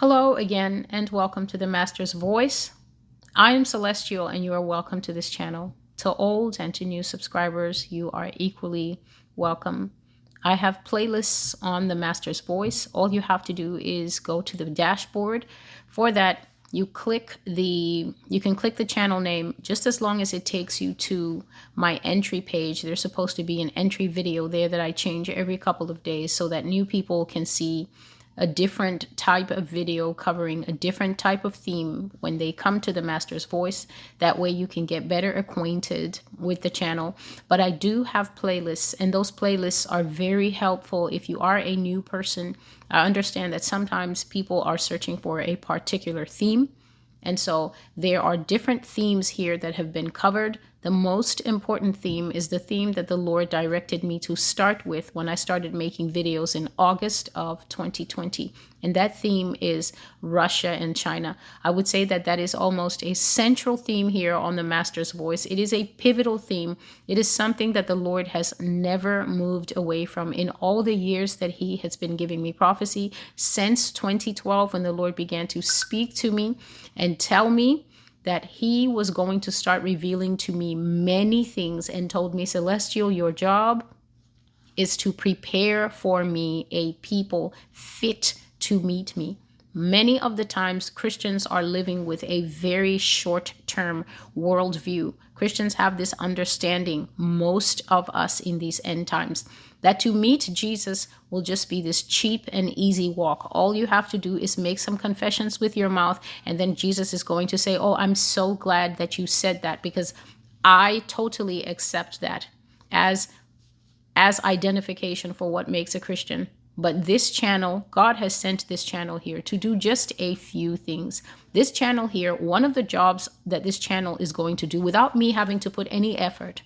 Hello again, and welcome to the Master's Voice. I am Celestial, and you are welcome to this channel. To old and to new subscribers, you are equally welcome. I have playlists on the Master's Voice. All you have to do is go to the dashboard. For that, you click the you can click the channel name just as long as it takes you to my entry page there's supposed to be an entry video there that i change every couple of days so that new people can see a different type of video covering a different type of theme when they come to the master's voice. That way you can get better acquainted with the channel. But I do have playlists, and those playlists are very helpful if you are a new person. I understand that sometimes people are searching for a particular theme. And so there are different themes here that have been covered the most important theme is the theme that the Lord directed me to start with when I started making videos in August of 2020. And that theme is Russia and China. I would say that that is almost a central theme here on the Master's Voice. It is a pivotal theme. It is something that the Lord has never moved away from in all the years that He has been giving me prophecy since 2012 when the Lord began to speak to me and tell me that he was going to start revealing to me many things and told me, Celestial, your job is to prepare for me a people fit to meet me. Many of the times, Christians are living with a very short term worldview. Christians have this understanding, most of us in these end times, that to meet Jesus will just be this cheap and easy walk. All you have to do is make some confessions with your mouth, and then Jesus is going to say, Oh, I'm so glad that you said that because I totally accept that as as identification for what makes a Christian. But this channel, God has sent this channel here to do just a few things. This channel here, one of the jobs that this channel is going to do without me having to put any effort,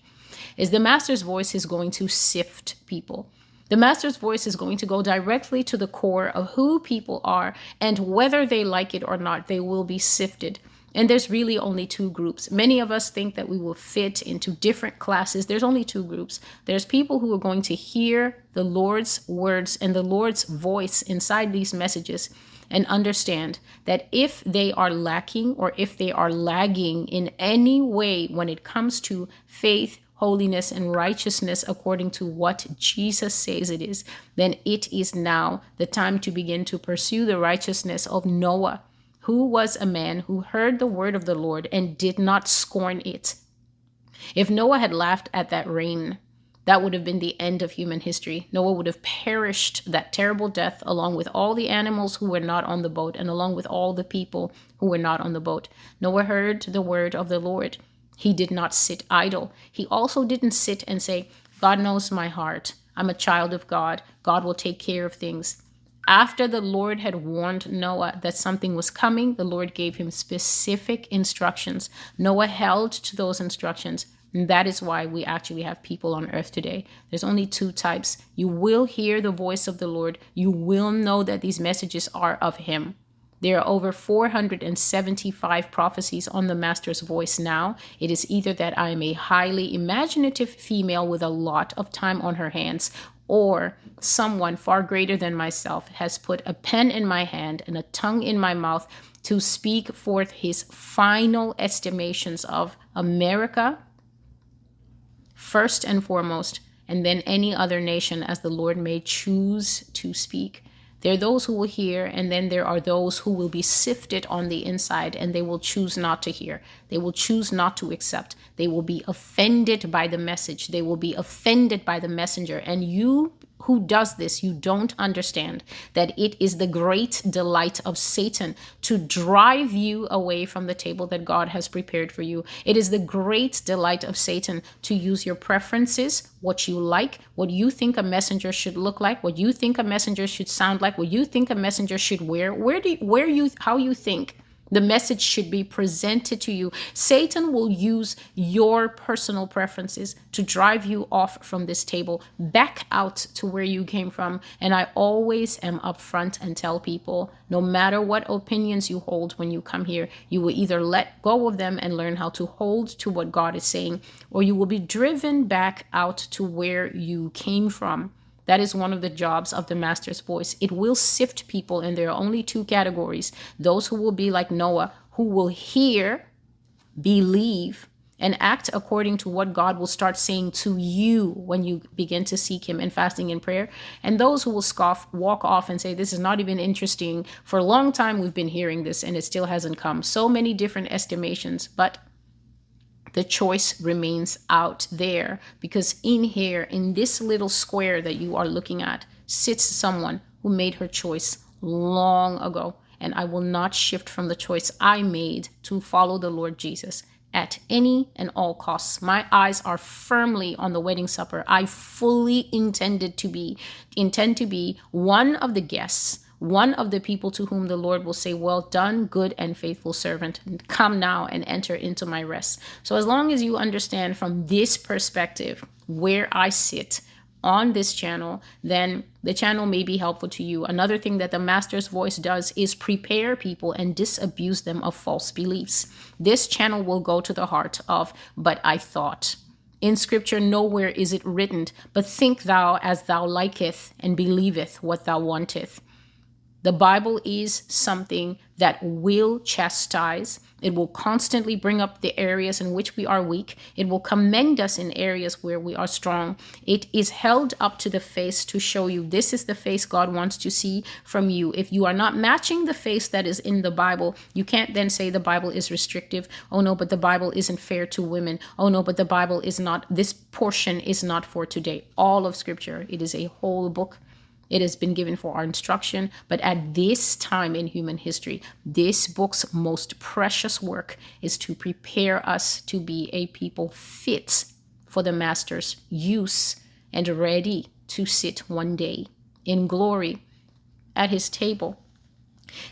is the Master's voice is going to sift people. The Master's voice is going to go directly to the core of who people are, and whether they like it or not, they will be sifted. And there's really only two groups. Many of us think that we will fit into different classes. There's only two groups. There's people who are going to hear the Lord's words and the Lord's voice inside these messages and understand that if they are lacking or if they are lagging in any way when it comes to faith, holiness, and righteousness according to what Jesus says it is, then it is now the time to begin to pursue the righteousness of Noah who was a man who heard the word of the Lord and did not scorn it. If Noah had laughed at that rain, that would have been the end of human history. Noah would have perished that terrible death along with all the animals who were not on the boat and along with all the people who were not on the boat. Noah heard the word of the Lord. He did not sit idle. He also didn't sit and say, God knows my heart. I'm a child of God. God will take care of things. After the Lord had warned Noah that something was coming, the Lord gave him specific instructions. Noah held to those instructions. And that is why we actually have people on earth today. There's only two types. You will hear the voice of the Lord. You will know that these messages are of Him. There are over 475 prophecies on the Master's voice now. It is either that I am a highly imaginative female with a lot of time on her hands, or someone far greater than myself has put a pen in my hand and a tongue in my mouth to speak forth his final estimations of America, first and foremost, and then any other nation as the Lord may choose to speak. There are those who will hear, and then there are those who will be sifted on the inside and they will choose not to hear. They will choose not to accept. They will be offended by the message. They will be offended by the messenger. And you who does this, you don't understand that it is the great delight of Satan to drive you away from the table that God has prepared for you. It is the great delight of Satan to use your preferences, what you like, what you think a messenger should look like, what you think a messenger should sound like, what you think a messenger should wear, where do you, where you how you think the message should be presented to you. Satan will use your personal preferences to drive you off from this table, back out to where you came from. And I always am upfront and tell people no matter what opinions you hold when you come here, you will either let go of them and learn how to hold to what God is saying, or you will be driven back out to where you came from. That is one of the jobs of the master's voice. It will sift people, and there are only two categories those who will be like Noah, who will hear, believe, and act according to what God will start saying to you when you begin to seek Him in fasting and prayer. And those who will scoff, walk off, and say, This is not even interesting. For a long time, we've been hearing this, and it still hasn't come. So many different estimations, but the choice remains out there because in here, in this little square that you are looking at, sits someone who made her choice long ago. And I will not shift from the choice I made to follow the Lord Jesus at any and all costs. My eyes are firmly on the wedding supper. I fully intended to be, intend to be one of the guests, one of the people to whom the Lord will say, Well done, good and faithful servant. Come now and enter into my rest. So, as long as you understand from this perspective where I sit, on this channel, then the channel may be helpful to you. Another thing that the Master's Voice does is prepare people and disabuse them of false beliefs. This channel will go to the heart of, but I thought. In scripture, nowhere is it written, but think thou as thou liketh, and believeth what thou wanteth. The Bible is something that will chastise. It will constantly bring up the areas in which we are weak. It will commend us in areas where we are strong. It is held up to the face to show you this is the face God wants to see from you. If you are not matching the face that is in the Bible, you can't then say the Bible is restrictive. Oh no, but the Bible isn't fair to women. Oh no, but the Bible is not, this portion is not for today. All of Scripture, it is a whole book it has been given for our instruction, but at this time in human history, this book's most precious work is to prepare us to be a people fit for the Master's use and ready to sit one day in glory at his table.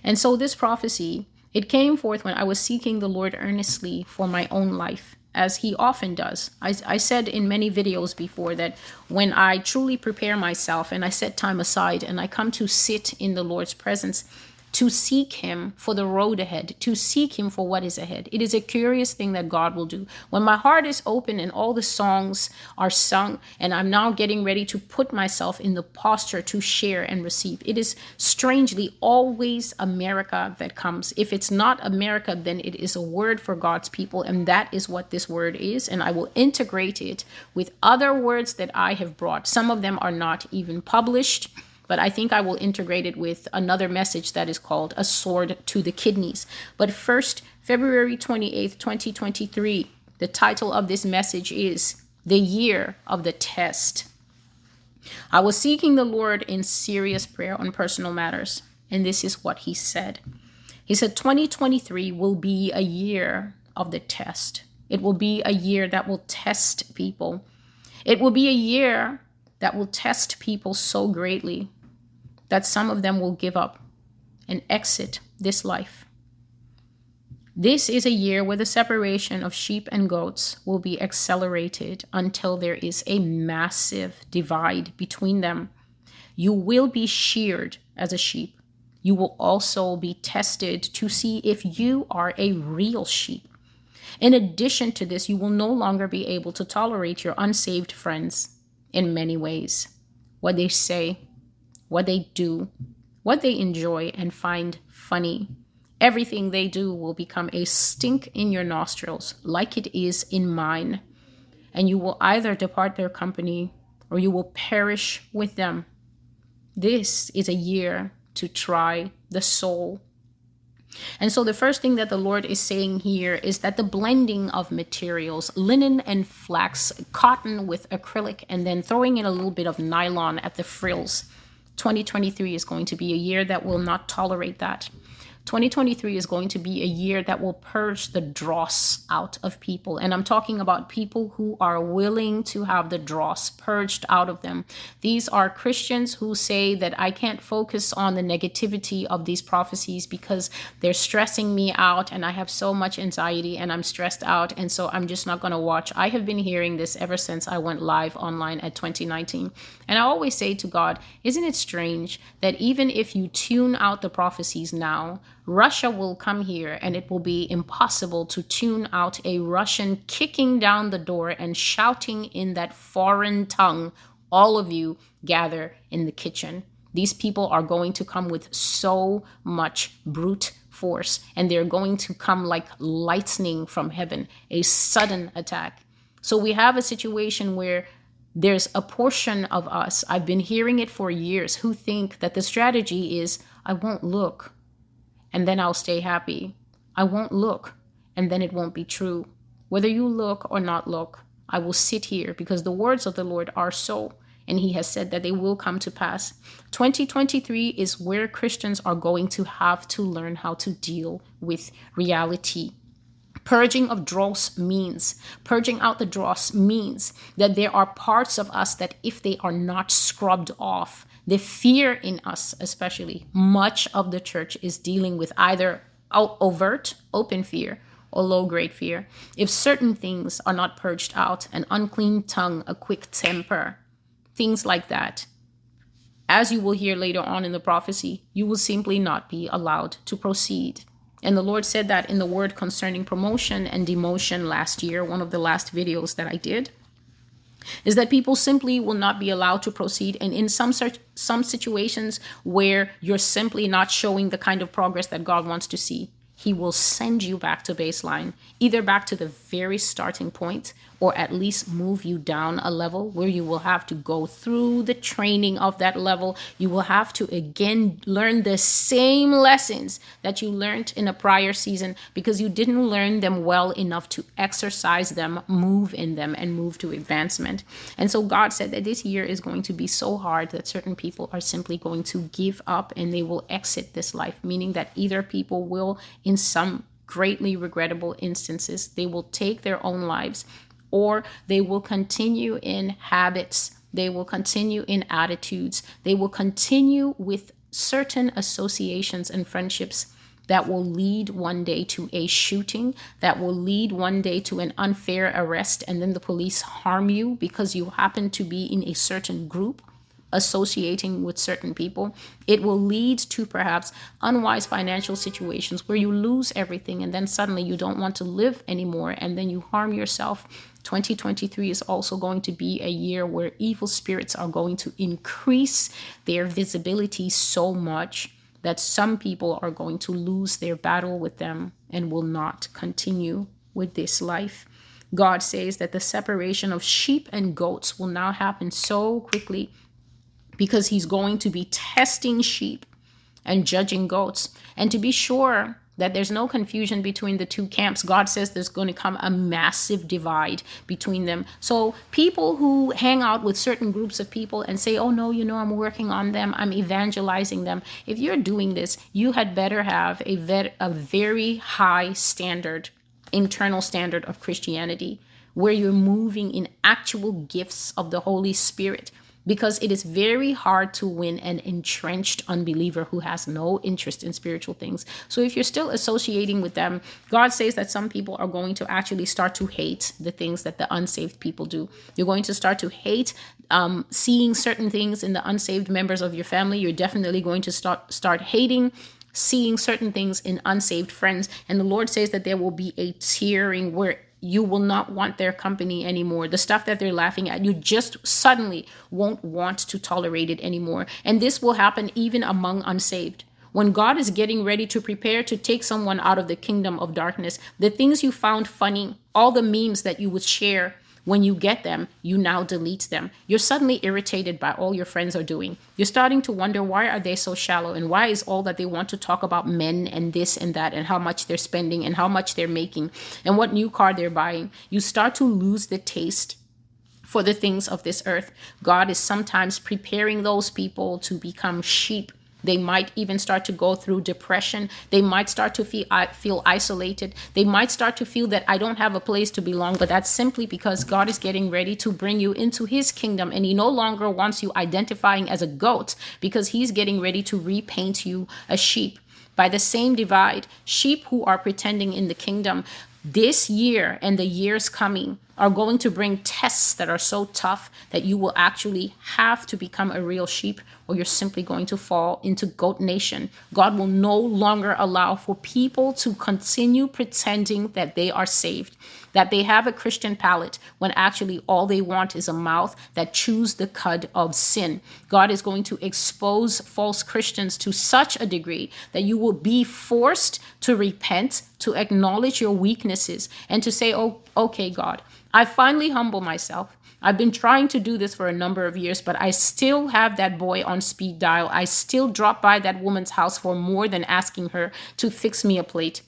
And so this prophecy, it came forth when I was seeking the Lord earnestly for my own life as he often does. I, I, said in many videos before that when I truly prepare myself and I set time aside and I come to sit in the Lord's presence, to seek Him for the road ahead, to seek Him for what is ahead. It is a curious thing that God will do. When my heart is open and all the songs are sung, and I'm now getting ready to put myself in the posture to share and receive, it is strangely always America that comes. If it's not America, then it is a word for God's people, and that is what this word is. And I will integrate it with other words that I have brought. Some of them are not even published but I think I will integrate it with another message that is called A Sword to the Kidneys. But first, February 28th, 2023, the title of this message is The Year of the Test. I was seeking the Lord in serious prayer on personal matters, and this is what He said. He said, 2023 will be a year of the test. It will be a year that will test people. It will be a year that will test people so greatly that some of them will give up and exit this life. This is a year where the separation of sheep and goats will be accelerated until there is a massive divide between them. You will be sheared as a sheep. You will also be tested to see if you are a real sheep. In addition to this, you will no longer be able to tolerate your unsaved friends in many ways. What they say, what they do, what they enjoy and find funny. Everything they do will become a stink in your nostrils, like it is in mine. And you will either depart their company or you will perish with them. This is a year to try the soul. And so, the first thing that the Lord is saying here is that the blending of materials, linen and flax, cotton with acrylic, and then throwing in a little bit of nylon at the frills, 2023 is going to be a year that will not tolerate that. 2023 is going to be a year that will purge the dross out of people. And I'm talking about people who are willing to have the dross purged out of them. These are Christians who say that I can't focus on the negativity of these prophecies because they're stressing me out and I have so much anxiety and I'm stressed out. And so I'm just not going to watch. I have been hearing this ever since I went live online at 2019. And I always say to God, isn't it strange that even if you tune out the prophecies now, Russia will come here and it will be impossible to tune out a Russian kicking down the door and shouting in that foreign tongue all of you gather in the kitchen. These people are going to come with so much brute force, and they're going to come like lightning from heaven, a sudden attack. So we have a situation where there's a portion of us, I've been hearing it for years, who think that the strategy is I won't look and then I'll stay happy. I won't look and then it won't be true. Whether you look or not look, I will sit here because the words of the Lord are so, and He has said that they will come to pass. 2023 is where Christians are going to have to learn how to deal with reality. Purging of dross means, purging out the dross means that there are parts of us that, if they are not scrubbed off, the fear in us, especially, much of the church is dealing with either overt, open fear or low grade fear. If certain things are not purged out, an unclean tongue, a quick temper, things like that, as you will hear later on in the prophecy, you will simply not be allowed to proceed. And the Lord said that in the word concerning promotion and demotion last year, one of the last videos that I did, is that people simply will not be allowed to proceed. And in some such, some situations where you're simply not showing the kind of progress that God wants to see, He will send you back to baseline, either back to the very starting point or at least move you down a level where you will have to go through the training of that level. You will have to again learn the same lessons that you learned in a prior season because you didn't learn them well enough to exercise them, move in them, and move to advancement. And so God said that this year is going to be so hard that certain people are simply going to give up and they will exit this life, meaning that either people will, in some greatly regrettable instances, they will take their own lives or they will continue in habits, they will continue in attitudes, they will continue with certain associations and friendships that will lead one day to a shooting, that will lead one day to an unfair arrest, and then the police harm you because you happen to be in a certain group associating with certain people. It will lead to perhaps unwise financial situations where you lose everything and then suddenly you don't want to live anymore and then you harm yourself 2023 is also going to be a year where evil spirits are going to increase their visibility so much that some people are going to lose their battle with them and will not continue with this life. God says that the separation of sheep and goats will now happen so quickly because He's going to be testing sheep and judging goats. And to be sure, that there's no confusion between the two camps. God says there's going to come a massive divide between them. So people who hang out with certain groups of people and say, oh no, you know, I'm working on them, I'm evangelizing them. If you're doing this, you had better have a, vet- a very high standard, internal standard of Christianity, where you're moving in actual gifts of the Holy Spirit because it is very hard to win an entrenched unbeliever who has no interest in spiritual things. So if you're still associating with them, God says that some people are going to actually start to hate the things that the unsaved people do. You're going to start to hate um, seeing certain things in the unsaved members of your family. You're definitely going to start start hating seeing certain things in unsaved friends. And the Lord says that there will be a tearing where you will not want their company anymore. The stuff that they're laughing at, you just suddenly won't want to tolerate it anymore. And this will happen even among unsaved. When God is getting ready to prepare to take someone out of the kingdom of darkness, the things you found funny, all the memes that you would share, when you get them, you now delete them. You're suddenly irritated by all your friends are doing. You're starting to wonder why are they so shallow and why is all that they want to talk about men and this and that and how much they're spending and how much they're making and what new car they're buying. You start to lose the taste for the things of this earth. God is sometimes preparing those people to become sheep they might even start to go through depression. They might start to feel, feel isolated. They might start to feel that I don't have a place to belong, but that's simply because God is getting ready to bring you into his kingdom and he no longer wants you identifying as a goat because he's getting ready to repaint you a sheep. By the same divide, sheep who are pretending in the kingdom this year and the years coming are going to bring tests that are so tough that you will actually have to become a real sheep or you're simply going to fall into goat nation. God will no longer allow for people to continue pretending that they are saved, that they have a Christian palate when actually all they want is a mouth that chews the cud of sin. God is going to expose false Christians to such a degree that you will be forced to repent, to acknowledge your weaknesses, and to say, Oh, okay, God, I finally humble myself. I've been trying to do this for a number of years, but I still have that boy on speed dial. I still drop by that woman's house for more than asking her to fix me a plate.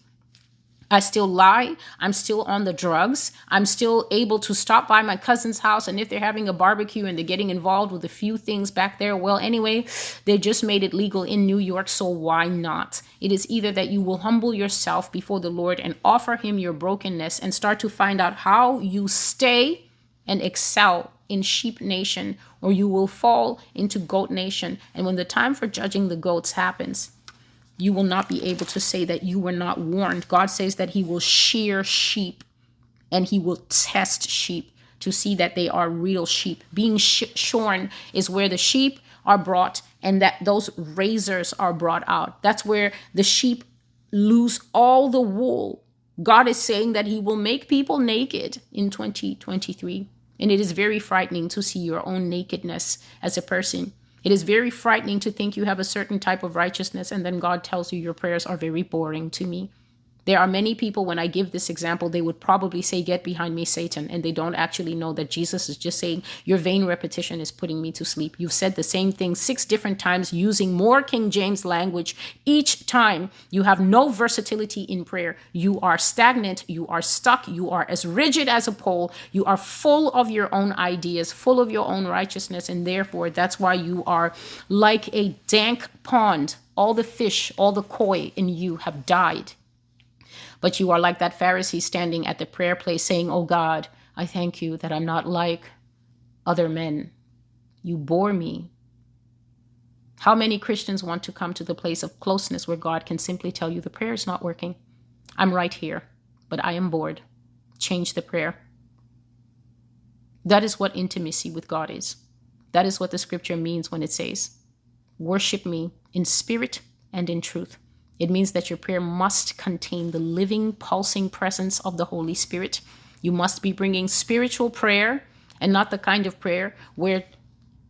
I still lie. I'm still on the drugs. I'm still able to stop by my cousin's house. And if they're having a barbecue and they're getting involved with a few things back there, well, anyway, they just made it legal in New York. So why not? It is either that you will humble yourself before the Lord and offer Him your brokenness and start to find out how you stay and excel in sheep nation, or you will fall into goat nation. And when the time for judging the goats happens, you will not be able to say that you were not warned. God says that He will shear sheep and He will test sheep to see that they are real sheep. Being sh- shorn is where the sheep are brought and that those razors are brought out. That's where the sheep lose all the wool. God is saying that He will make people naked in 2023. And it is very frightening to see your own nakedness as a person. It is very frightening to think you have a certain type of righteousness and then God tells you your prayers are very boring to me. There are many people, when I give this example, they would probably say, Get behind me, Satan. And they don't actually know that Jesus is just saying, Your vain repetition is putting me to sleep. You've said the same thing six different times using more King James language each time. You have no versatility in prayer. You are stagnant. You are stuck. You are as rigid as a pole. You are full of your own ideas, full of your own righteousness. And therefore, that's why you are like a dank pond. All the fish, all the koi in you have died but you are like that Pharisee standing at the prayer place saying, Oh God, I thank you that I'm not like other men. You bore me. How many Christians want to come to the place of closeness where God can simply tell you the prayer is not working? I'm right here, but I am bored. Change the prayer. That is what intimacy with God is. That is what the scripture means when it says, Worship me in spirit and in truth. It means that your prayer must contain the living, pulsing presence of the Holy Spirit. You must be bringing spiritual prayer and not the kind of prayer where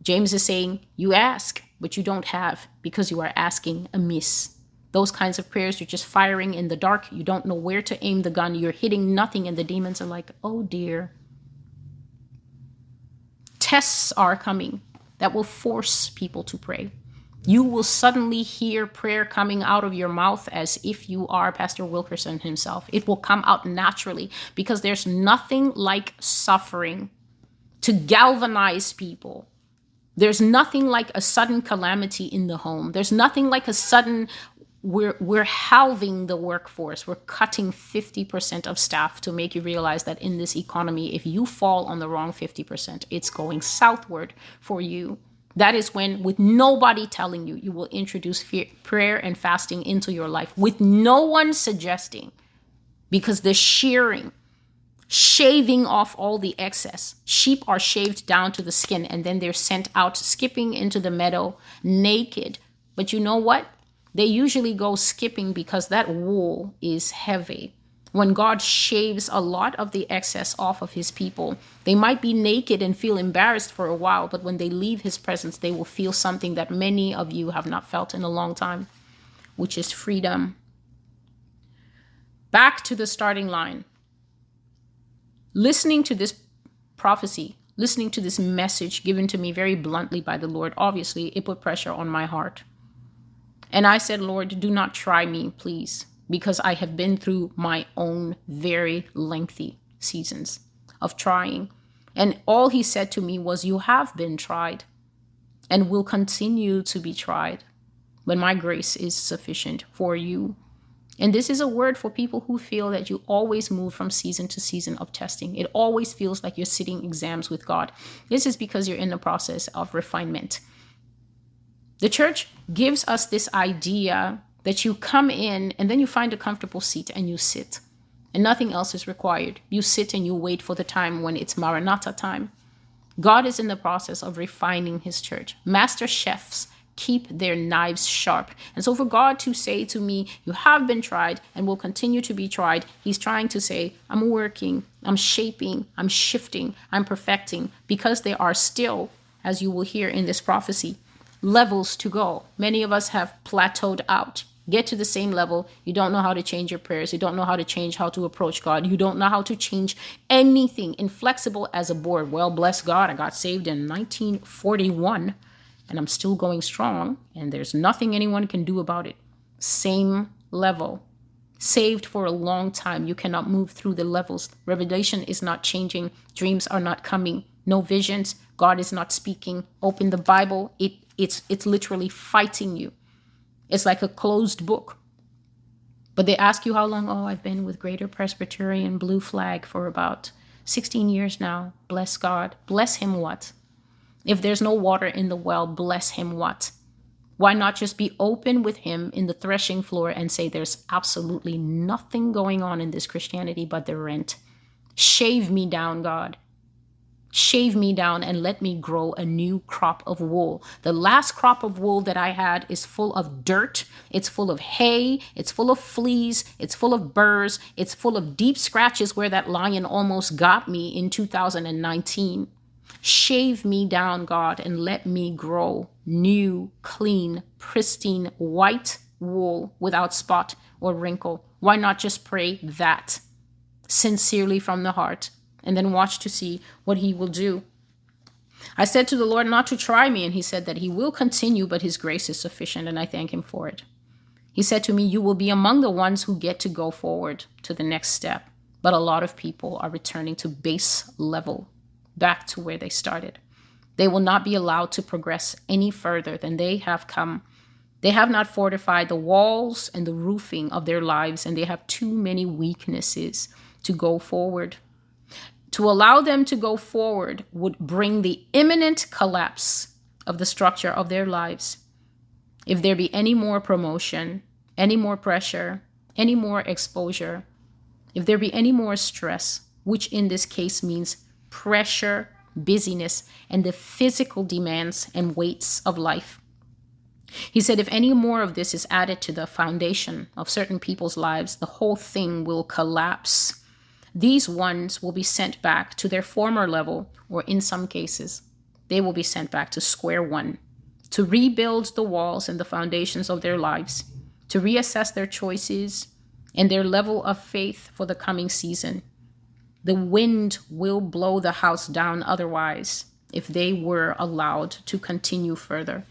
James is saying you ask, but you don't have because you are asking amiss. Those kinds of prayers, you're just firing in the dark. You don't know where to aim the gun. You're hitting nothing, and the demons are like, oh dear. Tests are coming that will force people to pray you will suddenly hear prayer coming out of your mouth as if you are Pastor Wilkerson himself. It will come out naturally because there's nothing like suffering to galvanize people. There's nothing like a sudden calamity in the home. There's nothing like a sudden we're we're halving the workforce. We're cutting 50% of staff to make you realize that in this economy if you fall on the wrong 50%, it's going southward for you that is when, with nobody telling you, you will introduce fear, prayer and fasting into your life with no one suggesting, because the shearing, shaving off all the excess. Sheep are shaved down to the skin and then they're sent out skipping into the meadow naked. But you know what? They usually go skipping because that wool is heavy when God shaves a lot of the excess off of his people. They might be naked and feel embarrassed for a while, but when they leave his presence, they will feel something that many of you have not felt in a long time, which is freedom. Back to the starting line. Listening to this prophecy, listening to this message given to me very bluntly by the Lord, obviously, it put pressure on my heart. And I said, Lord, do not try me, please because I have been through my own very lengthy seasons of trying. And all he said to me was, You have been tried and will continue to be tried, but my grace is sufficient for you. And this is a word for people who feel that you always move from season to season of testing. It always feels like you're sitting exams with God. This is because you're in the process of refinement. The church gives us this idea that you come in and then you find a comfortable seat and you sit. and nothing else is required. You sit and you wait for the time when it's Maranatha time. God is in the process of refining his church. Master chefs keep their knives sharp. And so, for God to say to me, You have been tried and will continue to be tried, He's trying to say, I'm working, I'm shaping, I'm shifting, I'm perfecting, because there are still, as you will hear in this prophecy, levels to go. Many of us have plateaued out. Get to the same level. You don't know how to change your prayers. You don't know how to change how to approach God. You don't know how to change anything. Inflexible as a board. Well, bless God, I got saved in 1941 and I'm still going strong, and there's nothing anyone can do about it. Same level. Saved for a long time. You cannot move through the levels. Revelation is not changing. Dreams are not coming. No visions. God is not speaking. Open the Bible. It it's it's literally fighting you. It's like a closed book. But they ask you how long. Oh, I've been with Greater Presbyterian Blue Flag for about 16 years now. Bless God. Bless him what? If there's no water in the well, bless him what? Why not just be open with him in the threshing floor and say there's absolutely nothing going on in this Christianity but the rent? Shave me down, God. Shave me down and let me grow a new crop of wool. The last crop of wool that I had is full of dirt, it's full of hay, it's full of fleas, it's full of burrs, it's full of deep scratches where that lion almost got me in 2019. Shave me down, God, and let me grow new, clean, pristine, white wool without spot or wrinkle. Why not just pray that sincerely from the heart and then watch to see what He will do? I said to the Lord not to try me, and He said that He will continue, but His grace is sufficient, and I thank Him for it. He said to me, You will be among the ones who get to go forward to the next step. But a lot of people are returning to base level back to where they started. They will not be allowed to progress any further than they have come. They have not fortified the walls and the roofing of their lives, and they have too many weaknesses to go forward. To allow them to go forward would bring the imminent collapse of the structure of their lives. If there be any more promotion, any more pressure, any more exposure, if there be any more stress, which in this case means pressure, busyness, and the physical demands and weights of life. He said, if any more of this is added to the foundation of certain people's lives, the whole thing will collapse. These ones will be sent back to their former level, or in some cases, they will be sent back to square one to rebuild the walls and the foundations of their lives, to reassess their choices and their level of faith for the coming season the wind will blow the house down otherwise if they were allowed to continue further.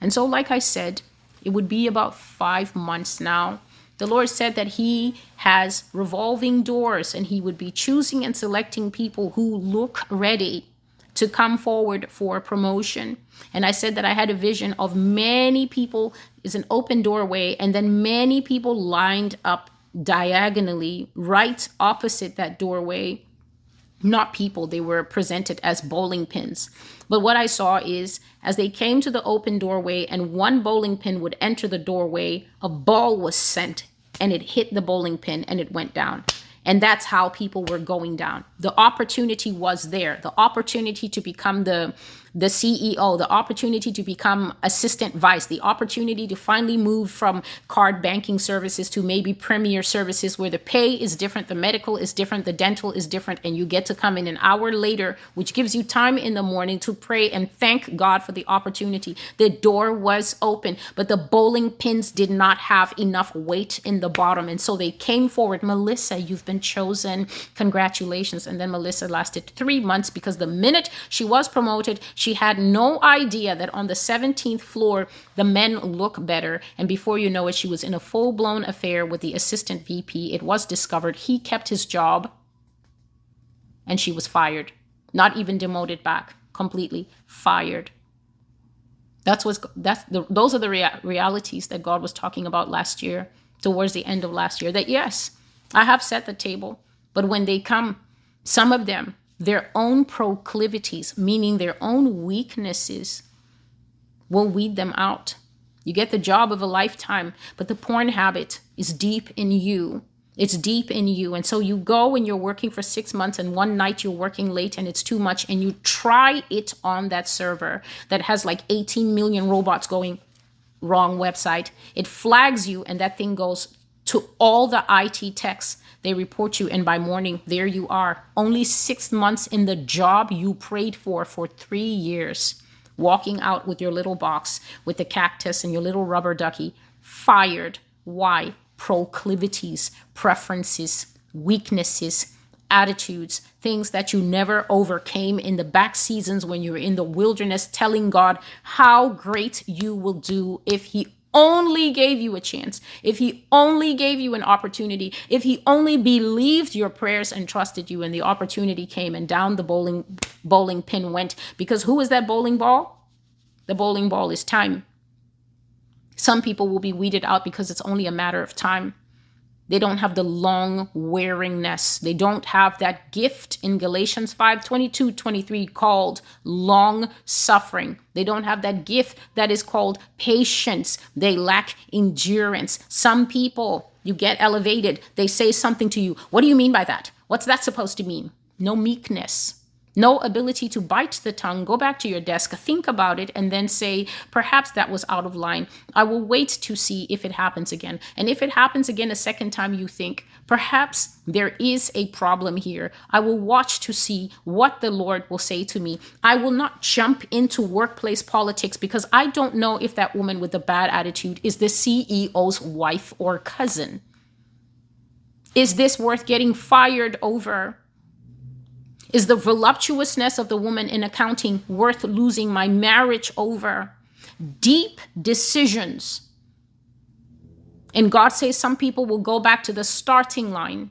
And so, like I said, it would be about five months now. The Lord said that He has revolving doors and He would be choosing and selecting people who look ready to come forward for promotion. And I said that I had a vision of many people is an open doorway and then many people lined up diagonally right opposite that doorway not people they were presented as bowling pins but what i saw is as they came to the open doorway and one bowling pin would enter the doorway a ball was sent and it hit the bowling pin and it went down. And that's how people were going down. The opportunity was there. The opportunity to become the the CEO, the opportunity to become assistant vice, the opportunity to finally move from card banking services to maybe premier services where the pay is different, the medical is different, the dental is different, and you get to come in an hour later, which gives you time in the morning to pray and thank God for the opportunity. The door was open, but the bowling pins did not have enough weight in the bottom. And so they came forward. Melissa, you've been chosen. Congratulations. And then Melissa lasted three months because the minute she was promoted, she had no idea that on the 17th floor, the men look better. And before you know it, she was in a full blown affair with the assistant VP. It was discovered he kept his job and she was fired. Not even demoted back, completely fired. That's what's that's the, those are the rea- realities that God was talking about last year, towards the end of last year. That yes, I have set the table, but when they come, some of them their own proclivities, meaning their own weaknesses, will weed them out. You get the job of a lifetime, but the porn habit is deep in you. It's deep in you. And so you go and you're working for six months, and one night you're working late and it's too much, and you try it on that server that has like 18 million robots going wrong website. It flags you, and that thing goes to all the IT techs. They report you, and by morning, there you are. Only six months in the job you prayed for for three years, walking out with your little box with the cactus and your little rubber ducky, fired. Why? proclivities, preferences, weaknesses, attitudes, things that you never overcame in the back seasons when you were in the wilderness, telling God how great you will do if He only gave you a chance, if He only gave you an opportunity, if He only believed your prayers and trusted you, and the opportunity came and down the bowling bowling pin went. Because who is that bowling ball? The bowling ball is time. Some people will be weeded out because it's only a matter of time. They don't have the long wearingness. They don't have that gift in Galatians 5 22 23 called long suffering. They don't have that gift that is called patience. They lack endurance. Some people, you get elevated, they say something to you. What do you mean by that? What's that supposed to mean? No meekness no ability to bite the tongue, go back to your desk, think about it, and then say, perhaps that was out of line. I will wait to see if it happens again. And if it happens again a second time, you think, perhaps there is a problem here. I will watch to see what the Lord will say to me. I will not jump into workplace politics because I don't know if that woman with the bad attitude is the CEO's wife or cousin. Is this worth getting fired over? Is the voluptuousness of the woman in accounting worth losing my marriage over? Deep decisions. And God says some people will go back to the starting line.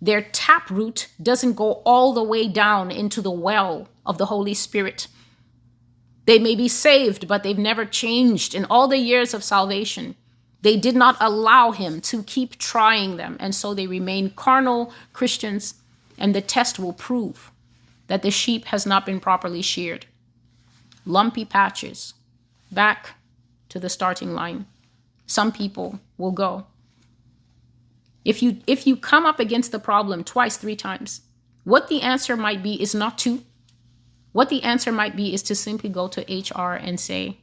Their taproot doesn't go all the way down into the well of the Holy Spirit. They may be saved, but they've never changed in all the years of salvation. They did not allow Him to keep trying them, and so they remain carnal Christians, and the test will prove that the sheep has not been properly sheared. Lumpy patches, back to the starting line. Some people will go. If you if you come up against the problem twice, three times, what the answer might be is not to. What the answer might be is to simply go to HR and say,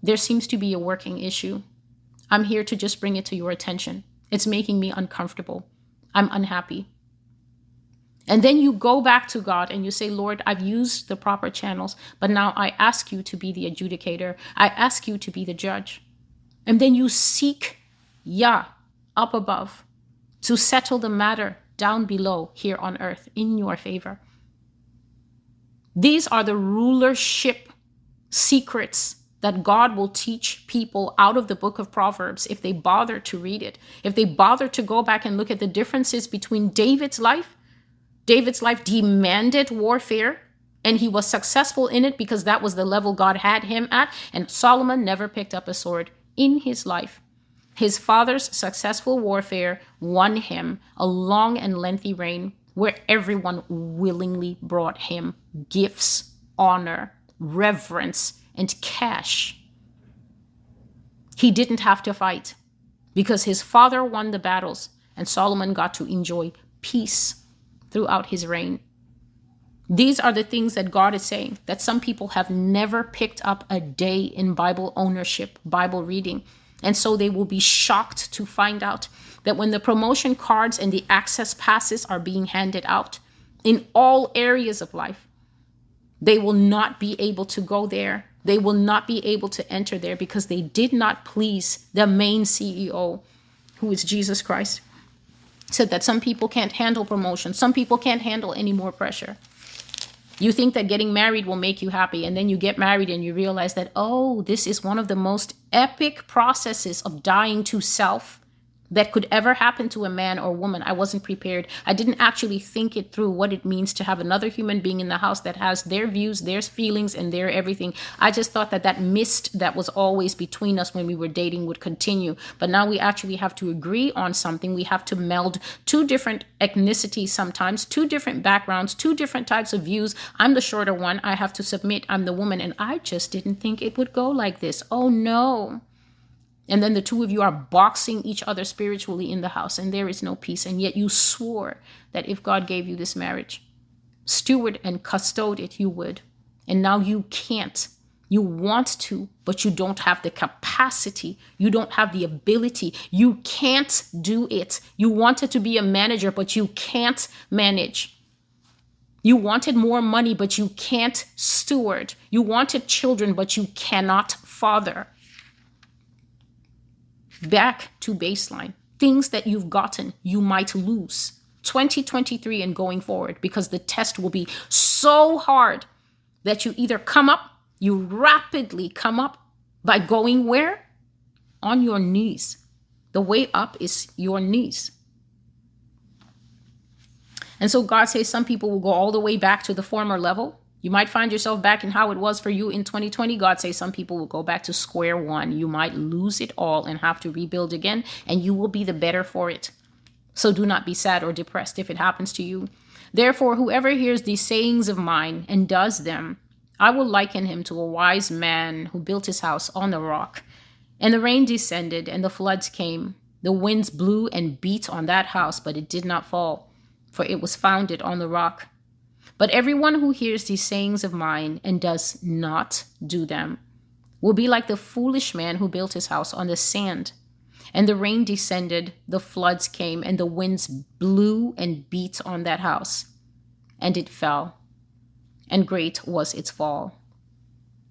there seems to be a working issue. I'm here to just bring it to your attention. It's making me uncomfortable. I'm unhappy. And then you go back to God and you say, Lord, I've used the proper channels, but now I ask you to be the adjudicator. I ask you to be the judge. And then you seek Yah up above to settle the matter down below here on earth in your favor. These are the rulership secrets that God will teach people out of the book of Proverbs if they bother to read it, if they bother to go back and look at the differences between David's life David's life demanded warfare, and he was successful in it because that was the level God had him at. And Solomon never picked up a sword in his life. His father's successful warfare won him a long and lengthy reign where everyone willingly brought him gifts, honor, reverence, and cash. He didn't have to fight because his father won the battles and Solomon got to enjoy peace throughout his reign. These are the things that God is saying that some people have never picked up a day in Bible ownership, Bible reading. And so they will be shocked to find out that when the promotion cards and the access passes are being handed out in all areas of life, they will not be able to go there. They will not be able to enter there because they did not please the main CEO, who is Jesus Christ said that some people can't handle promotion, some people can't handle any more pressure. You think that getting married will make you happy, and then you get married and you realize that, oh, this is one of the most epic processes of dying to self that could ever happen to a man or woman. I wasn't prepared. I didn't actually think it through what it means to have another human being in the house that has their views, their feelings, and their everything. I just thought that that mist that was always between us when we were dating would continue. But now we actually have to agree on something. We have to meld two different ethnicities sometimes, two different backgrounds, two different types of views. I'm the shorter one. I have to submit I'm the woman. And I just didn't think it would go like this. Oh no. And then the two of you are boxing each other spiritually in the house, and there is no peace. And yet you swore that if God gave you this marriage, steward and custode it, you would. And now you can't. You want to, but you don't have the capacity. You don't have the ability. You can't do it. You wanted to be a manager, but you can't manage. You wanted more money, but you can't steward. You wanted children, but you cannot father back to baseline. Things that you've gotten, you might lose 2023 and going forward because the test will be so hard that you either come up, you rapidly come up by going where? On your knees. The way up is your knees. And so God says some people will go all the way back to the former level you might find yourself back in how it was for you in 2020. God says some people will go back to square one. You might lose it all and have to rebuild again, and you will be the better for it. So do not be sad or depressed if it happens to you. Therefore, whoever hears these sayings of mine and does them, I will liken him to a wise man who built his house on the rock. And the rain descended, and the floods came. The winds blew and beat on that house, but it did not fall, for it was founded on the rock. But everyone who hears these sayings of mine and does not do them will be like the foolish man who built his house on the sand. And the rain descended, the floods came, and the winds blew and beat on that house. And it fell, and great was its fall.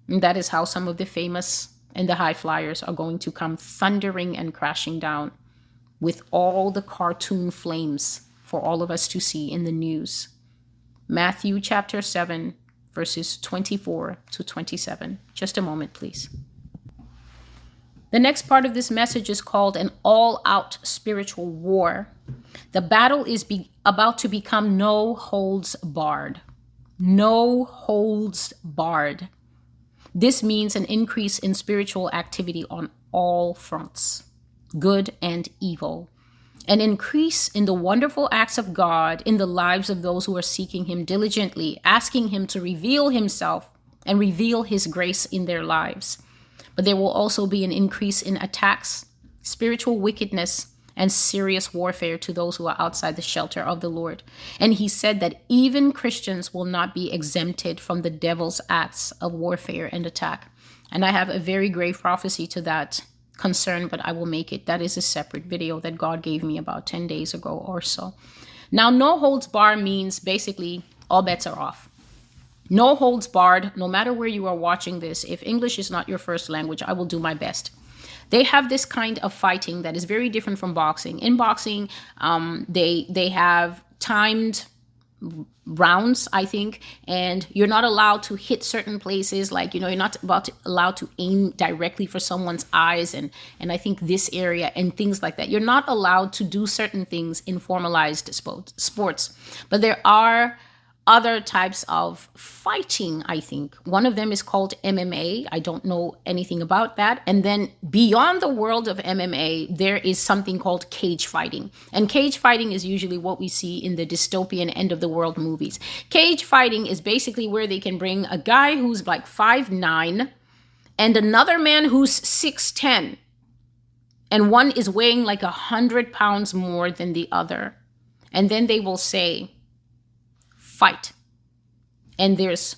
And that is how some of the famous and the high flyers are going to come thundering and crashing down with all the cartoon flames for all of us to see in the news. Matthew chapter 7, verses 24 to 27. Just a moment, please. The next part of this message is called an all out spiritual war. The battle is be- about to become no holds barred. No holds barred. This means an increase in spiritual activity on all fronts, good and evil, an increase in the wonderful acts of God in the lives of those who are seeking Him diligently, asking Him to reveal Himself and reveal His grace in their lives. But there will also be an increase in attacks, spiritual wickedness, and serious warfare to those who are outside the shelter of the Lord. And He said that even Christians will not be exempted from the devil's acts of warfare and attack. And I have a very grave prophecy to that concern, but I will make it. That is a separate video that God gave me about 10 days ago or so. Now, no holds bar means basically all bets are off. No holds barred, no matter where you are watching this, if English is not your first language, I will do my best. They have this kind of fighting that is very different from boxing. In boxing, um, they they have timed rounds i think and you're not allowed to hit certain places like you know you're not about to, allowed to aim directly for someone's eyes and and i think this area and things like that. You're not allowed to do certain things in formalized sports but there are other types of fighting, I think. One of them is called MMA. I don't know anything about that. And then beyond the world of MMA, there is something called cage fighting. And cage fighting is usually what we see in the dystopian end of the world movies. Cage fighting is basically where they can bring a guy who's like five nine and another man who's 6'10. And one is weighing like a hundred pounds more than the other. And then they will say, fight. And there's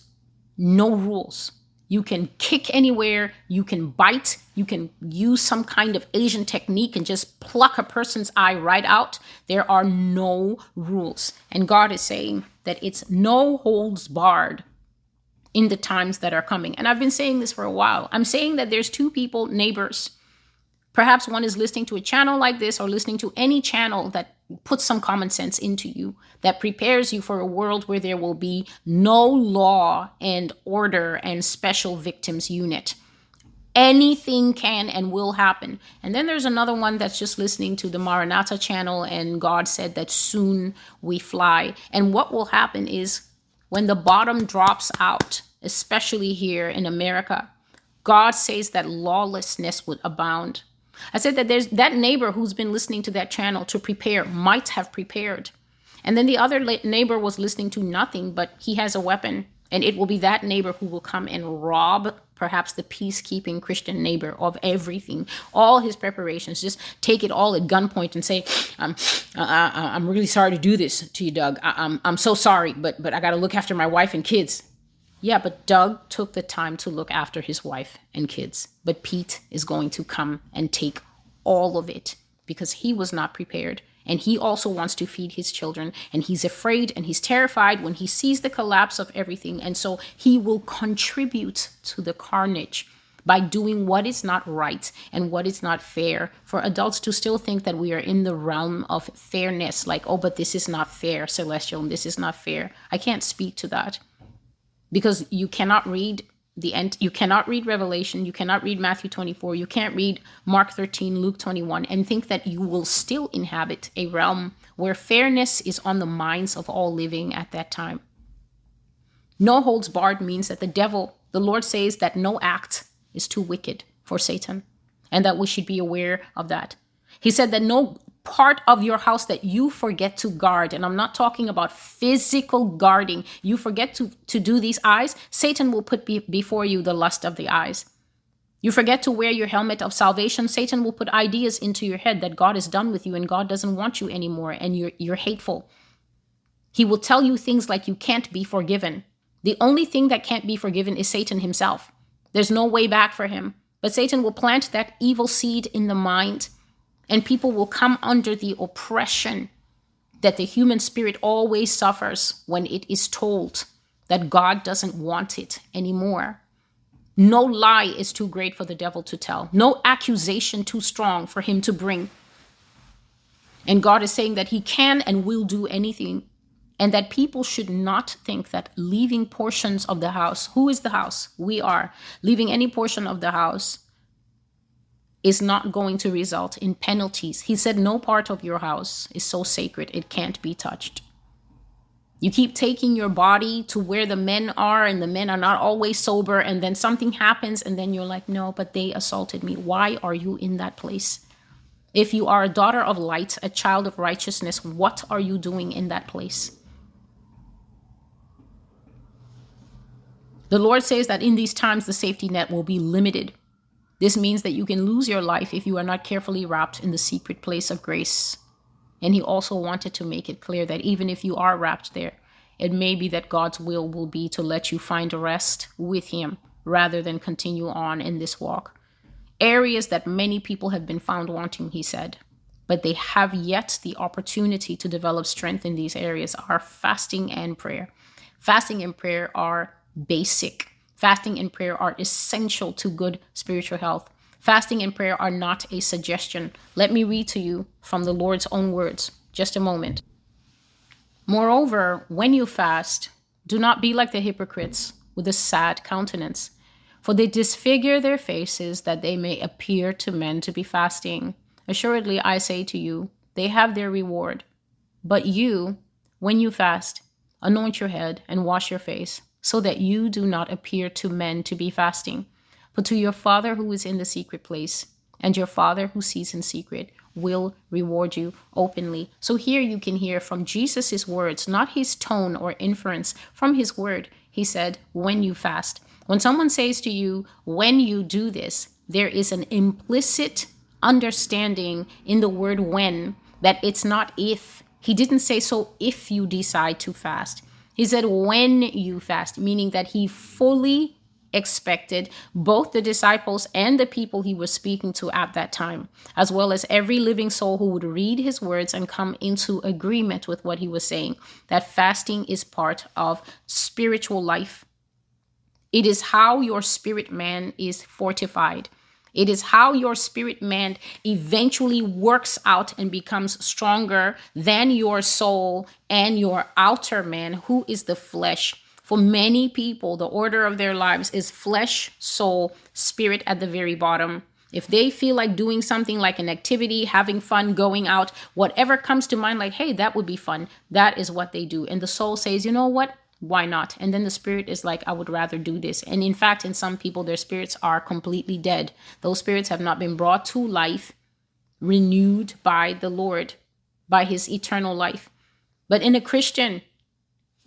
no rules. You can kick anywhere, you can bite, you can use some kind of Asian technique and just pluck a person's eye right out. There are no rules. And God is saying that it's no holds barred in the times that are coming. And I've been saying this for a while. I'm saying that there's two people, neighbors. Perhaps one is listening to a channel like this or listening to any channel that puts some common sense into you that prepares you for a world where there will be no law and order and special victims unit. Anything can and will happen. And then there's another one that's just listening to the Maranatha channel, and God said that soon we fly. And what will happen is when the bottom drops out, especially here in America, God says that lawlessness would abound I said that there's that neighbor who's been listening to that channel to prepare might have prepared. And then the other neighbor was listening to nothing, but he has a weapon. And it will be that neighbor who will come and rob perhaps the peacekeeping Christian neighbor of everything, all his preparations, just take it all at gunpoint and say, "I'm, uh, I'm really sorry to do this to you, Doug. I, I'm, I'm so sorry, but, but I got to look after my wife and kids." Yeah, but Doug took the time to look after his wife and kids. But Pete is going to come and take all of it because he was not prepared. And he also wants to feed his children. And he's afraid and he's terrified when he sees the collapse of everything. And so he will contribute to the carnage by doing what is not right and what is not fair for adults to still think that we are in the realm of fairness. Like oh but this is not fair celestial and this is not fair. I can't speak to that because you cannot read the end you cannot read revelation you cannot read matthew 24 you can't read mark 13 luke 21 and think that you will still inhabit a realm where fairness is on the minds of all living at that time. No holds barred means that the devil the lord says that no act is too wicked for satan and that we should be aware of that. He said that no part of your house that you forget to guard. And i'm not talking about physical guarding. You forget to to do these eyes. Satan will put be, before you the lust of the eyes. You forget to wear your helmet of salvation. Satan will put ideas into your head that god is done with you and god doesn't want you anymore and you're you're hateful. He will tell you things like you can't be forgiven. The only thing that can't be forgiven is satan himself. There's no way back for him. But satan will plant that evil seed in the mind and people will come under the oppression that the human spirit always suffers when it is told that God doesn't want it anymore. No lie is too great for the devil to tell, no accusation too strong for him to bring. And God is saying that he can and will do anything, and that people should not think that leaving portions of the house, who is the house? We are, leaving any portion of the house is not going to result in penalties. He said, No part of your house is so sacred it can't be touched. You keep taking your body to where the men are, and the men are not always sober, and then something happens, and then you're like, No, but they assaulted me. Why are you in that place? If you are a daughter of light, a child of righteousness, what are you doing in that place? The Lord says that in these times the safety net will be limited this means that you can lose your life if you are not carefully wrapped in the secret place of grace. And he also wanted to make it clear that even if you are wrapped there, it may be that God's will will be to let you find rest with him rather than continue on in this walk. Areas that many people have been found wanting, he said, but they have yet the opportunity to develop strength in these areas are fasting and prayer. Fasting and prayer are basic Fasting and prayer are essential to good spiritual health. Fasting and prayer are not a suggestion. Let me read to you from the Lord's own words. Just a moment. Moreover, when you fast, do not be like the hypocrites with a sad countenance, for they disfigure their faces that they may appear to men to be fasting. Assuredly, I say to you, they have their reward. But you, when you fast, anoint your head and wash your face so that you do not appear to men to be fasting, but to your Father who is in the secret place. And your Father who sees in secret will reward you openly. So here you can hear from Jesus' words, not his tone or inference, from his word. He said, When you fast. When someone says to you, When you do this, there is an implicit understanding in the word when that it's not if. He didn't say so if you decide to fast. He said, when you fast, meaning that he fully expected both the disciples and the people he was speaking to at that time, as well as every living soul who would read his words and come into agreement with what he was saying, that fasting is part of spiritual life. It is how your spirit man is fortified. It is how your spirit man eventually works out and becomes stronger than your soul and your outer man, who is the flesh. For many people, the order of their lives is flesh, soul, spirit at the very bottom. If they feel like doing something like an activity, having fun, going out, whatever comes to mind, like, hey, that would be fun, that is what they do. And the soul says, you know what? Why not? And then the spirit is like, I would rather do this. And in fact, in some people, their spirits are completely dead. Those spirits have not been brought to life, renewed by the Lord, by his eternal life. But in a Christian,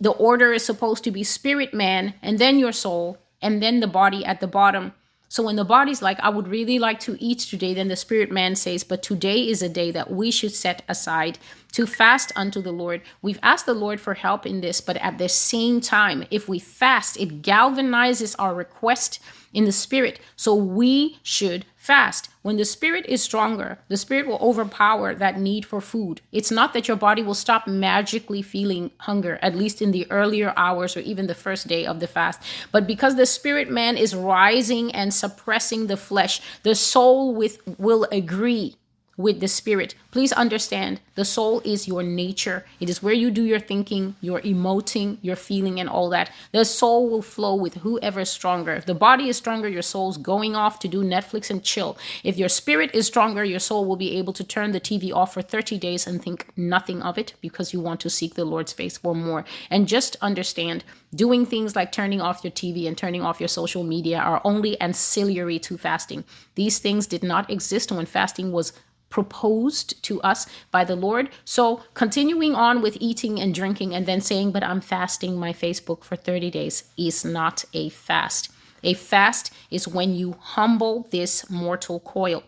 the order is supposed to be spirit man and then your soul and then the body at the bottom. So when the body's like, I would really like to eat today, then the spirit man says, But today is a day that we should set aside to fast unto the Lord. We've asked the Lord for help in this, but at the same time, if we fast, it galvanizes our request in the spirit. So we should fast. When the spirit is stronger, the spirit will overpower that need for food. It's not that your body will stop magically feeling hunger, at least in the earlier hours or even the first day of the fast. But because the spirit man is rising and suppressing the flesh, the soul with will agree with the spirit. Please understand the soul is your nature. It is where you do your thinking, your emoting, your feeling, and all that. The soul will flow with whoever is stronger. If the body is stronger, your soul's going off to do Netflix and chill. If your spirit is stronger, your soul will be able to turn the TV off for 30 days and think nothing of it because you want to seek the Lord's face for more. And just understand doing things like turning off your TV and turning off your social media are only ancillary to fasting. These things did not exist when fasting was proposed to us by the Lord. So, continuing on with eating and drinking and then saying, But I'm fasting my Facebook for 30 days is not a fast. A fast is when you humble this mortal coil,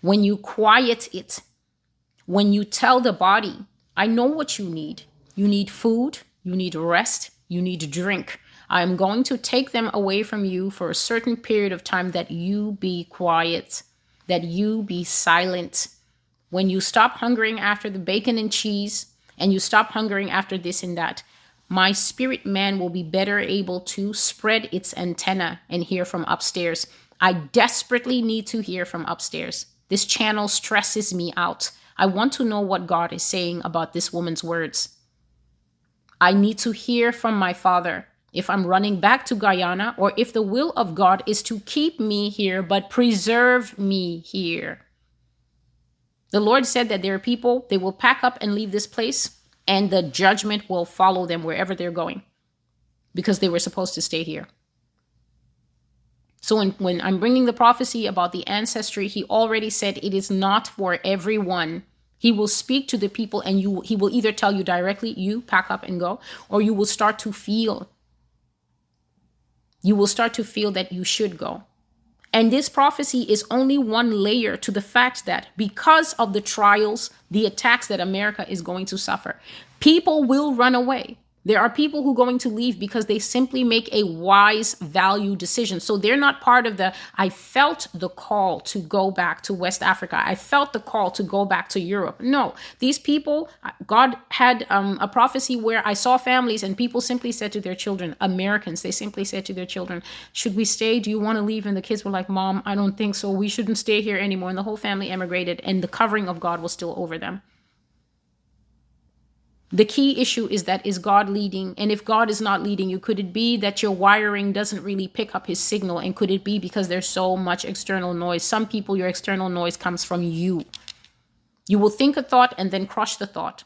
when you quiet it, when you tell the body, I know what you need. You need food, you need rest, you need drink. I am going to take them away from you for a certain period of time that you be quiet that you be silent. When you stop hungering after the bacon and cheese and you stop hungering after this and that, my spirit man will be better able to spread its antenna and hear from upstairs. I desperately need to hear from upstairs. This channel stresses me out. I want to know what God is saying about this woman's words. I need to hear from my father if I'm running back to Guyana, or if the will of God is to keep me here but preserve me here. The Lord said that there are people, they will pack up and leave this place, and the judgment will follow them wherever they're going because they were supposed to stay here. So when, when I'm bringing the prophecy about the ancestry, he already said it is not for everyone. He will speak to the people and you he will either tell you directly, you pack up and go, or you will start to feel you will start to feel that you should go. And this prophecy is only one layer to the fact that because of the trials, the attacks that America is going to suffer, people will run away. There are people who are going to leave because they simply make a wise value decision. So they're not part of the, I felt the call to go back to West Africa. I felt the call to go back to Europe. No, these people, God had um, a prophecy where I saw families and people simply said to their children, Americans, they simply said to their children, Should we stay? Do you want to leave? And the kids were like, Mom, I don't think so. We shouldn't stay here anymore. And the whole family emigrated and the covering of God was still over them. The key issue is that is God leading? And if God is not leading you, could it be that your wiring doesn't really pick up his signal? And could it be because there's so much external noise? Some people, your external noise comes from you. You will think a thought and then crush the thought.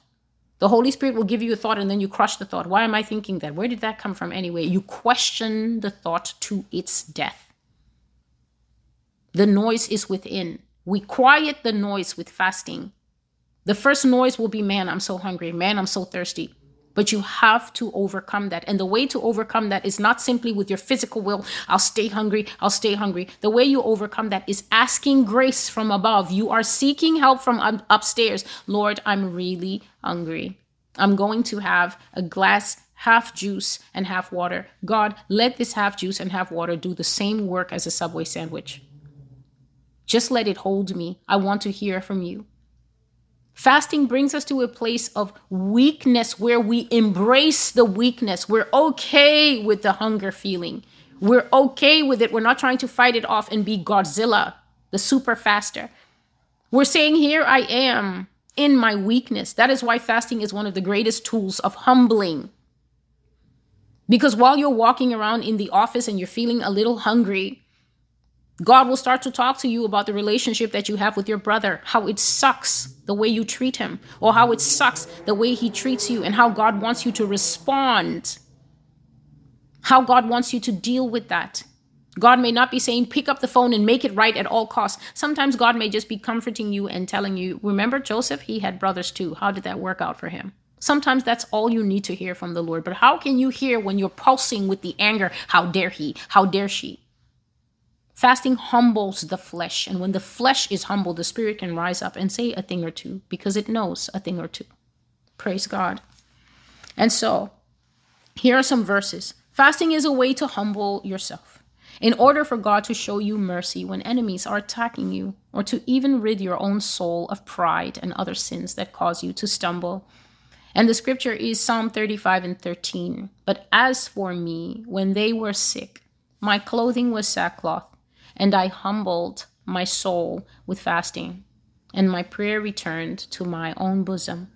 The Holy Spirit will give you a thought and then you crush the thought. Why am I thinking that? Where did that come from anyway? You question the thought to its death. The noise is within. We quiet the noise with fasting the first noise will be, man, I'm so hungry. Man, I'm so thirsty. But you have to overcome that. And the way to overcome that is not simply with your physical will, I'll stay hungry, I'll stay hungry. The way you overcome that is asking grace from above. You are seeking help from upstairs. Lord, I'm really hungry. I'm going to have a glass half juice and half water. God, let this half juice and half water do the same work as a Subway sandwich. Just let it hold me. I want to hear from you. Fasting brings us to a place of weakness where we embrace the weakness. We're okay with the hunger feeling. We're okay with it. We're not trying to fight it off and be Godzilla, the super faster. We're saying, Here I am in my weakness. That is why fasting is one of the greatest tools of humbling. Because while you're walking around in the office and you're feeling a little hungry, God will start to talk to you about the relationship that you have with your brother, how it sucks the way you treat him, or how it sucks the way he treats you, and how God wants you to respond. How God wants you to deal with that. God may not be saying, pick up the phone and make it right at all costs. Sometimes God may just be comforting you and telling you, remember Joseph? He had brothers too. How did that work out for him? Sometimes that's all you need to hear from the Lord. But how can you hear when you're pulsing with the anger? How dare he? How dare she? Fasting humbles the flesh. And when the flesh is humbled, the spirit can rise up and say a thing or two because it knows a thing or two. Praise God. And so, here are some verses. Fasting is a way to humble yourself in order for God to show you mercy when enemies are attacking you, or to even rid your own soul of pride and other sins that cause you to stumble. And the scripture is Psalm 35 and 13. But as for me, when they were sick, my clothing was sackcloth, and I humbled my soul with fasting, and my prayer returned to my own bosom.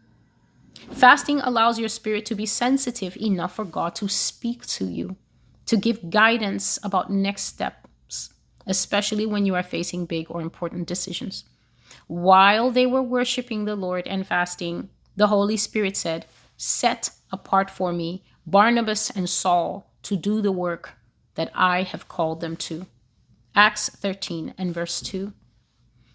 Fasting allows your spirit to be sensitive enough for God to speak to you, to give guidance about next steps, especially when you are facing big or important decisions. While they were worshiping the Lord and fasting, the Holy Spirit said, Set apart for me Barnabas and Saul to do the work that I have called them to. Acts 13 and verse 2.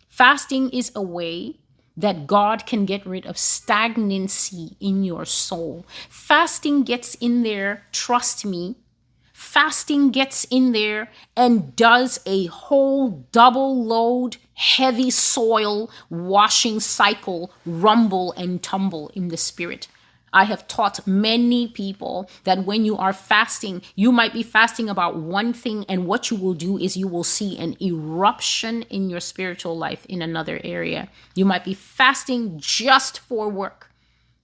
Fasting is a way that God can get rid of stagnancy in your soul. Fasting gets in there, trust me. Fasting gets in there and does a whole double load heavy soil washing cycle rumble and tumble in the spirit. I have taught many people that when you are fasting, you might be fasting about one thing, and what you will do is you will see an eruption in your spiritual life in another area. You might be fasting just for work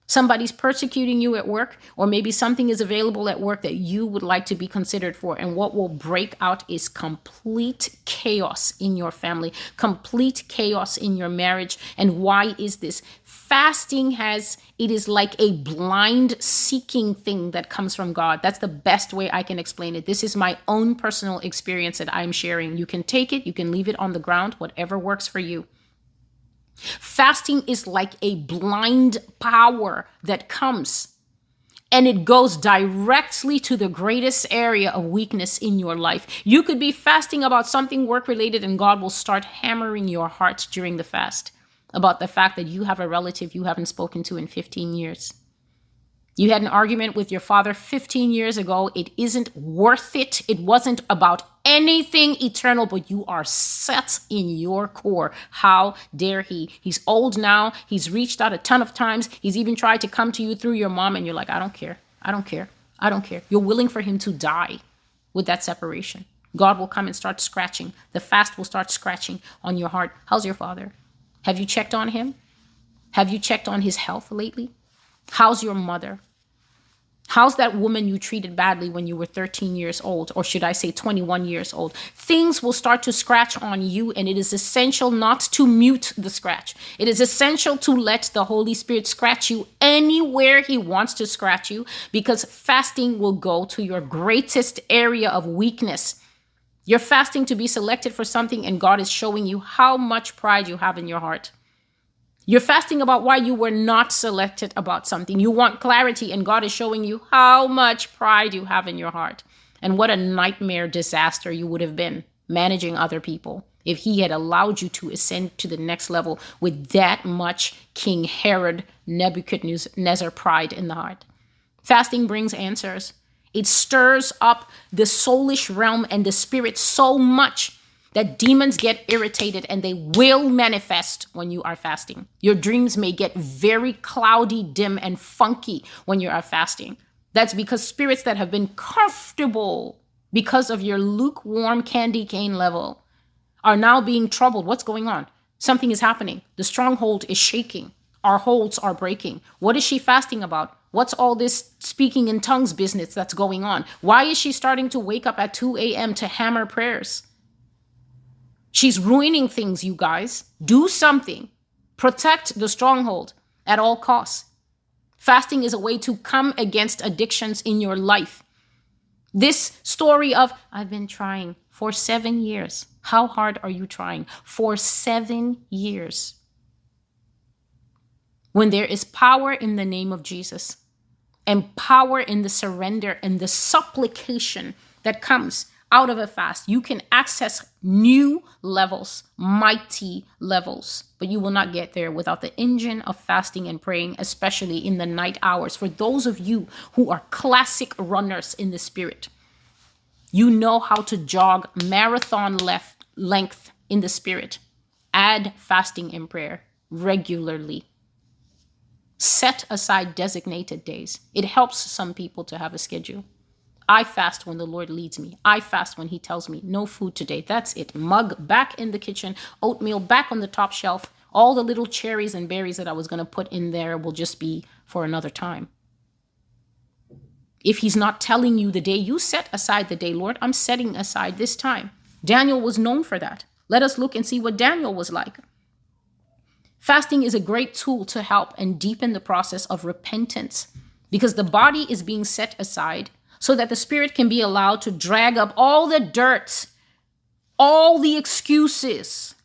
somebody's persecuting you at work, or maybe something is available at work that you would like to be considered for. And what will break out is complete chaos in your family, complete chaos in your marriage. And why is this? Fasting has, it is like a blind seeking thing that comes from God. That's the best way I can explain it. This is my own personal experience that I'm sharing. You can take it, you can leave it on the ground, whatever works for you. Fasting is like a blind power that comes and it goes directly to the greatest area of weakness in your life. You could be fasting about something work related, and God will start hammering your heart during the fast about the fact that you have a relative you haven't spoken to in 15 years. You had an argument with your father 15 years ago. It isn't worth it. It wasn't about anything eternal, but you are set in your core. How dare he? He's old now. He's reached out a ton of times. He's even tried to come to you through your mom, and you're like, I don't care. I don't care. I don't care. You're willing for him to die with that separation. God will come and start scratching. The fast will start scratching on your heart. How's your father? Have you checked on him? Have you checked on his health lately? How's your mother? How's that woman you treated badly when you were 13 years old, or should I say 21 years old? Things will start to scratch on you, and it is essential not to mute the scratch. It is essential to let the Holy Spirit scratch you anywhere He wants to scratch you, because fasting will go to your greatest area of weakness. You're fasting to be selected for something, and God is showing you how much pride you have in your heart. You're fasting about why you were not selected about something. You want clarity, and God is showing you how much pride you have in your heart and what a nightmare disaster you would have been managing other people if He had allowed you to ascend to the next level with that much King Herod Nebuchadnezzar pride in the heart. Fasting brings answers. It stirs up the soulish realm and the spirit so much that demons get irritated and they will manifest when you are fasting. Your dreams may get very cloudy, dim, and funky when you are fasting. That's because spirits that have been comfortable because of your lukewarm candy cane level are now being troubled. What's going on? Something is happening. The stronghold is shaking. Our holds are breaking. What is she fasting about? What's all this speaking in tongues business that's going on? Why is she starting to wake up at 2 a.m. to hammer prayers? She's ruining things, you guys. Do something. Protect the stronghold at all costs. Fasting is a way to come against addictions in your life. This story of, I've been trying for seven years. How hard are you trying? For seven years. When there is power in the name of Jesus and power in the surrender and the supplication that comes out of a fast, you can access new levels, mighty levels, but you will not get there without the engine of fasting and praying, especially in the night hours. For those of you who are classic runners in the spirit, you know how to jog marathon left length in the spirit. Add fasting and prayer regularly. Set aside designated days. It helps some people to have a schedule. I fast when the Lord leads me. I fast when He tells me no food today. That's it. Mug back in the kitchen, oatmeal back on the top shelf. All the little cherries and berries that I was going to put in there will just be for another time. If He's not telling you the day, you set aside the day, Lord, I'm setting aside this time. Daniel was known for that. Let us look and see what Daniel was like. Fasting is a great tool to help and deepen the process of repentance because the body is being set aside so that the Spirit can be allowed to drag up all the dirt, all the excuses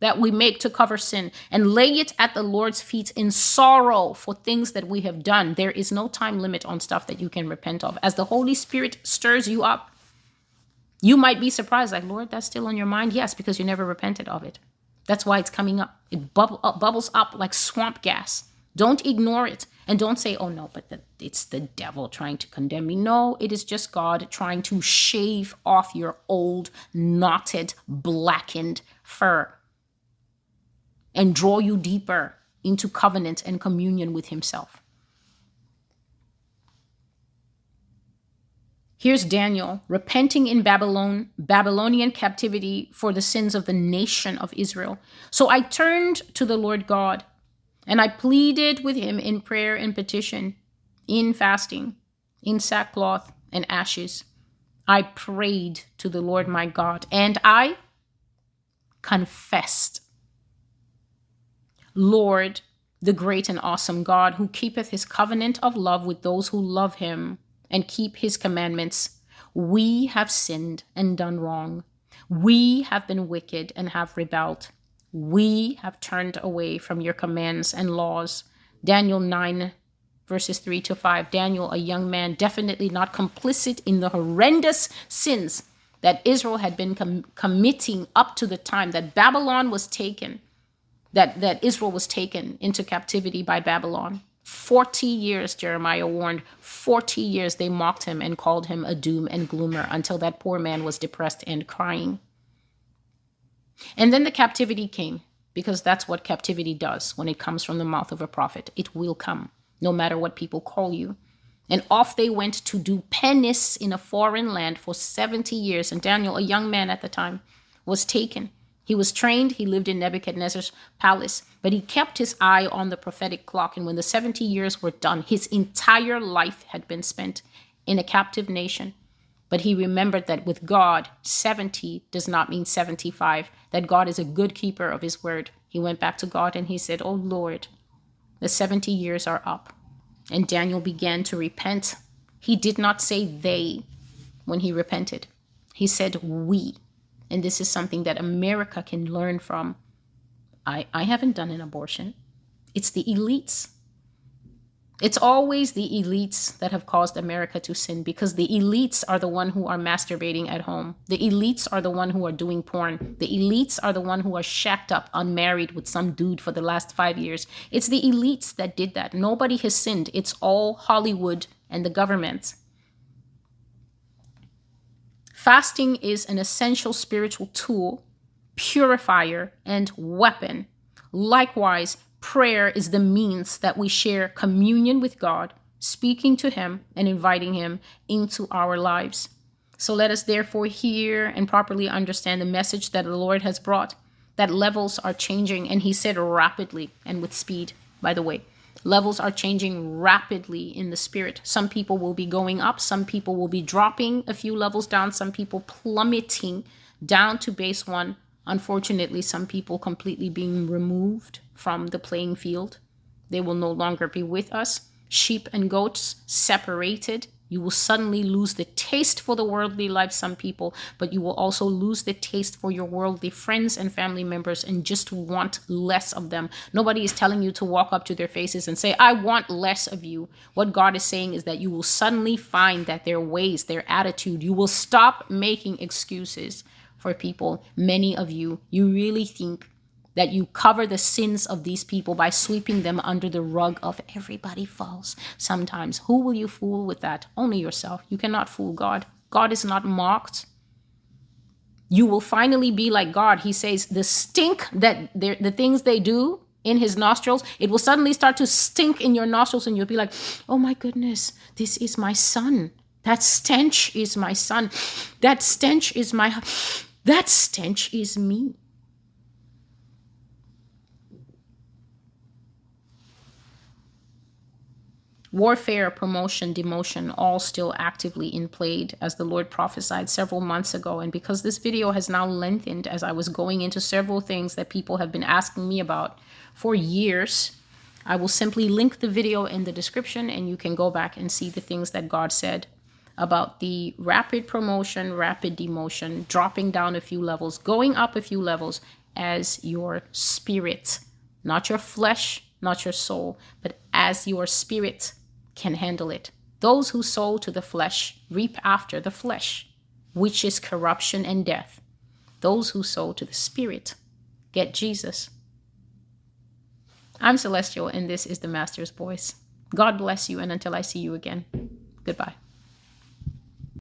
that we make to cover sin and lay it at the Lord's feet in sorrow for things that we have done. There is no time limit on stuff that you can repent of. As the Holy Spirit stirs you up, you might be surprised, like, Lord, that's still on your mind? Yes, because you never repented of it. That's why it's coming up. It bubble up, bubbles up like swamp gas. Don't ignore it. And don't say, oh no, but the, it's the devil trying to condemn me. No, it is just God trying to shave off your old, knotted, blackened fur and draw you deeper into covenant and communion with Himself. Here's Daniel repenting in Babylon, Babylonian captivity for the sins of the nation of Israel. So I turned to the Lord God and I pleaded with him in prayer and petition, in fasting, in sackcloth and ashes. I prayed to the Lord my God, and I confessed. Lord, the great and awesome God, who keepeth his covenant of love with those who love him and keep his commandments, we have sinned and done wrong. We have been wicked and have rebelled. We have turned away from your commands and laws. Daniel 9, verses 3 to 5. Daniel, a young man, definitely not complicit in the horrendous sins that Israel had been com- committing up to the time that Babylon was taken, that, that Israel was taken into captivity by Babylon. 40 years, Jeremiah warned, 40 years they mocked him and called him a doom and gloomer until that poor man was depressed and crying. And then the captivity came, because that's what captivity does when it comes from the mouth of a prophet. It will come, no matter what people call you. And off they went to do penance in a foreign land for 70 years. And Daniel, a young man at the time, was taken. He was trained, he lived in Nebuchadnezzar's palace, but he kept his eye on the prophetic clock. And when the 70 years were done, his entire life had been spent in a captive nation. But he remembered that with God, 70 does not mean 75, that God is a good keeper of his word. He went back to God and he said, Oh Lord, the 70 years are up. And Daniel began to repent. He did not say they when he repented, he said we. And this is something that America can learn from. I, I haven't done an abortion, it's the elites it's always the elites that have caused America to sin because the elites are the one who are masturbating at home. The elites are the one who are doing porn. The elites are the one who are shacked up unmarried with some dude for the last 5 years. It's the elites that did that. Nobody has sinned. It's all Hollywood and the government. Fasting is an essential spiritual tool, purifier, and weapon. Likewise, prayer is the means that we share communion with God, speaking to Him and inviting Him into our lives. So let us therefore hear and properly understand the message that the Lord has brought, that levels are changing, and He said rapidly and with speed, by the way. Levels are changing rapidly in the spirit. Some people will be going up, some people will be dropping a few levels down, some people plummeting down to base one. Unfortunately, some people completely being removed from the playing field. They will no longer be with us. Sheep and goats separated You will suddenly lose the taste for the worldly life, some people, but you will also lose the taste for your worldly friends and family members and just want less of them. Nobody is telling you to walk up to their faces and say, I want less of you. What God is saying is that you will suddenly find that their ways, their attitude, you will stop making excuses for people. Many of you, you really think that you cover the sins of these people by sweeping them under the rug of everybody falls sometimes. Who will you fool with that? Only yourself. You cannot fool God. God is not mocked. You will finally be like God. He says the stink that the things they do in his nostrils, it will suddenly start to stink in your nostrils, and you'll be like, oh my goodness, this is my son. That stench is my son. That stench is my, that stench is me. warfare, promotion, demotion, all still actively in play as the Lord prophesied several months ago. And because this video has now lengthened as I was going into several things that people have been asking me about for years, I will simply link the video in the description and you can go back and see the things that God said about the rapid promotion, rapid demotion, dropping down a few levels, going up a few levels as your spirit, not your flesh, not your soul, but as your spirit can handle it. Those who sow to the flesh reap after the flesh, which is corruption and death. Those who sow to the Spirit get Jesus. I'm Celestial, and this is the Master's Voice. God bless you, and until I see you again, goodbye.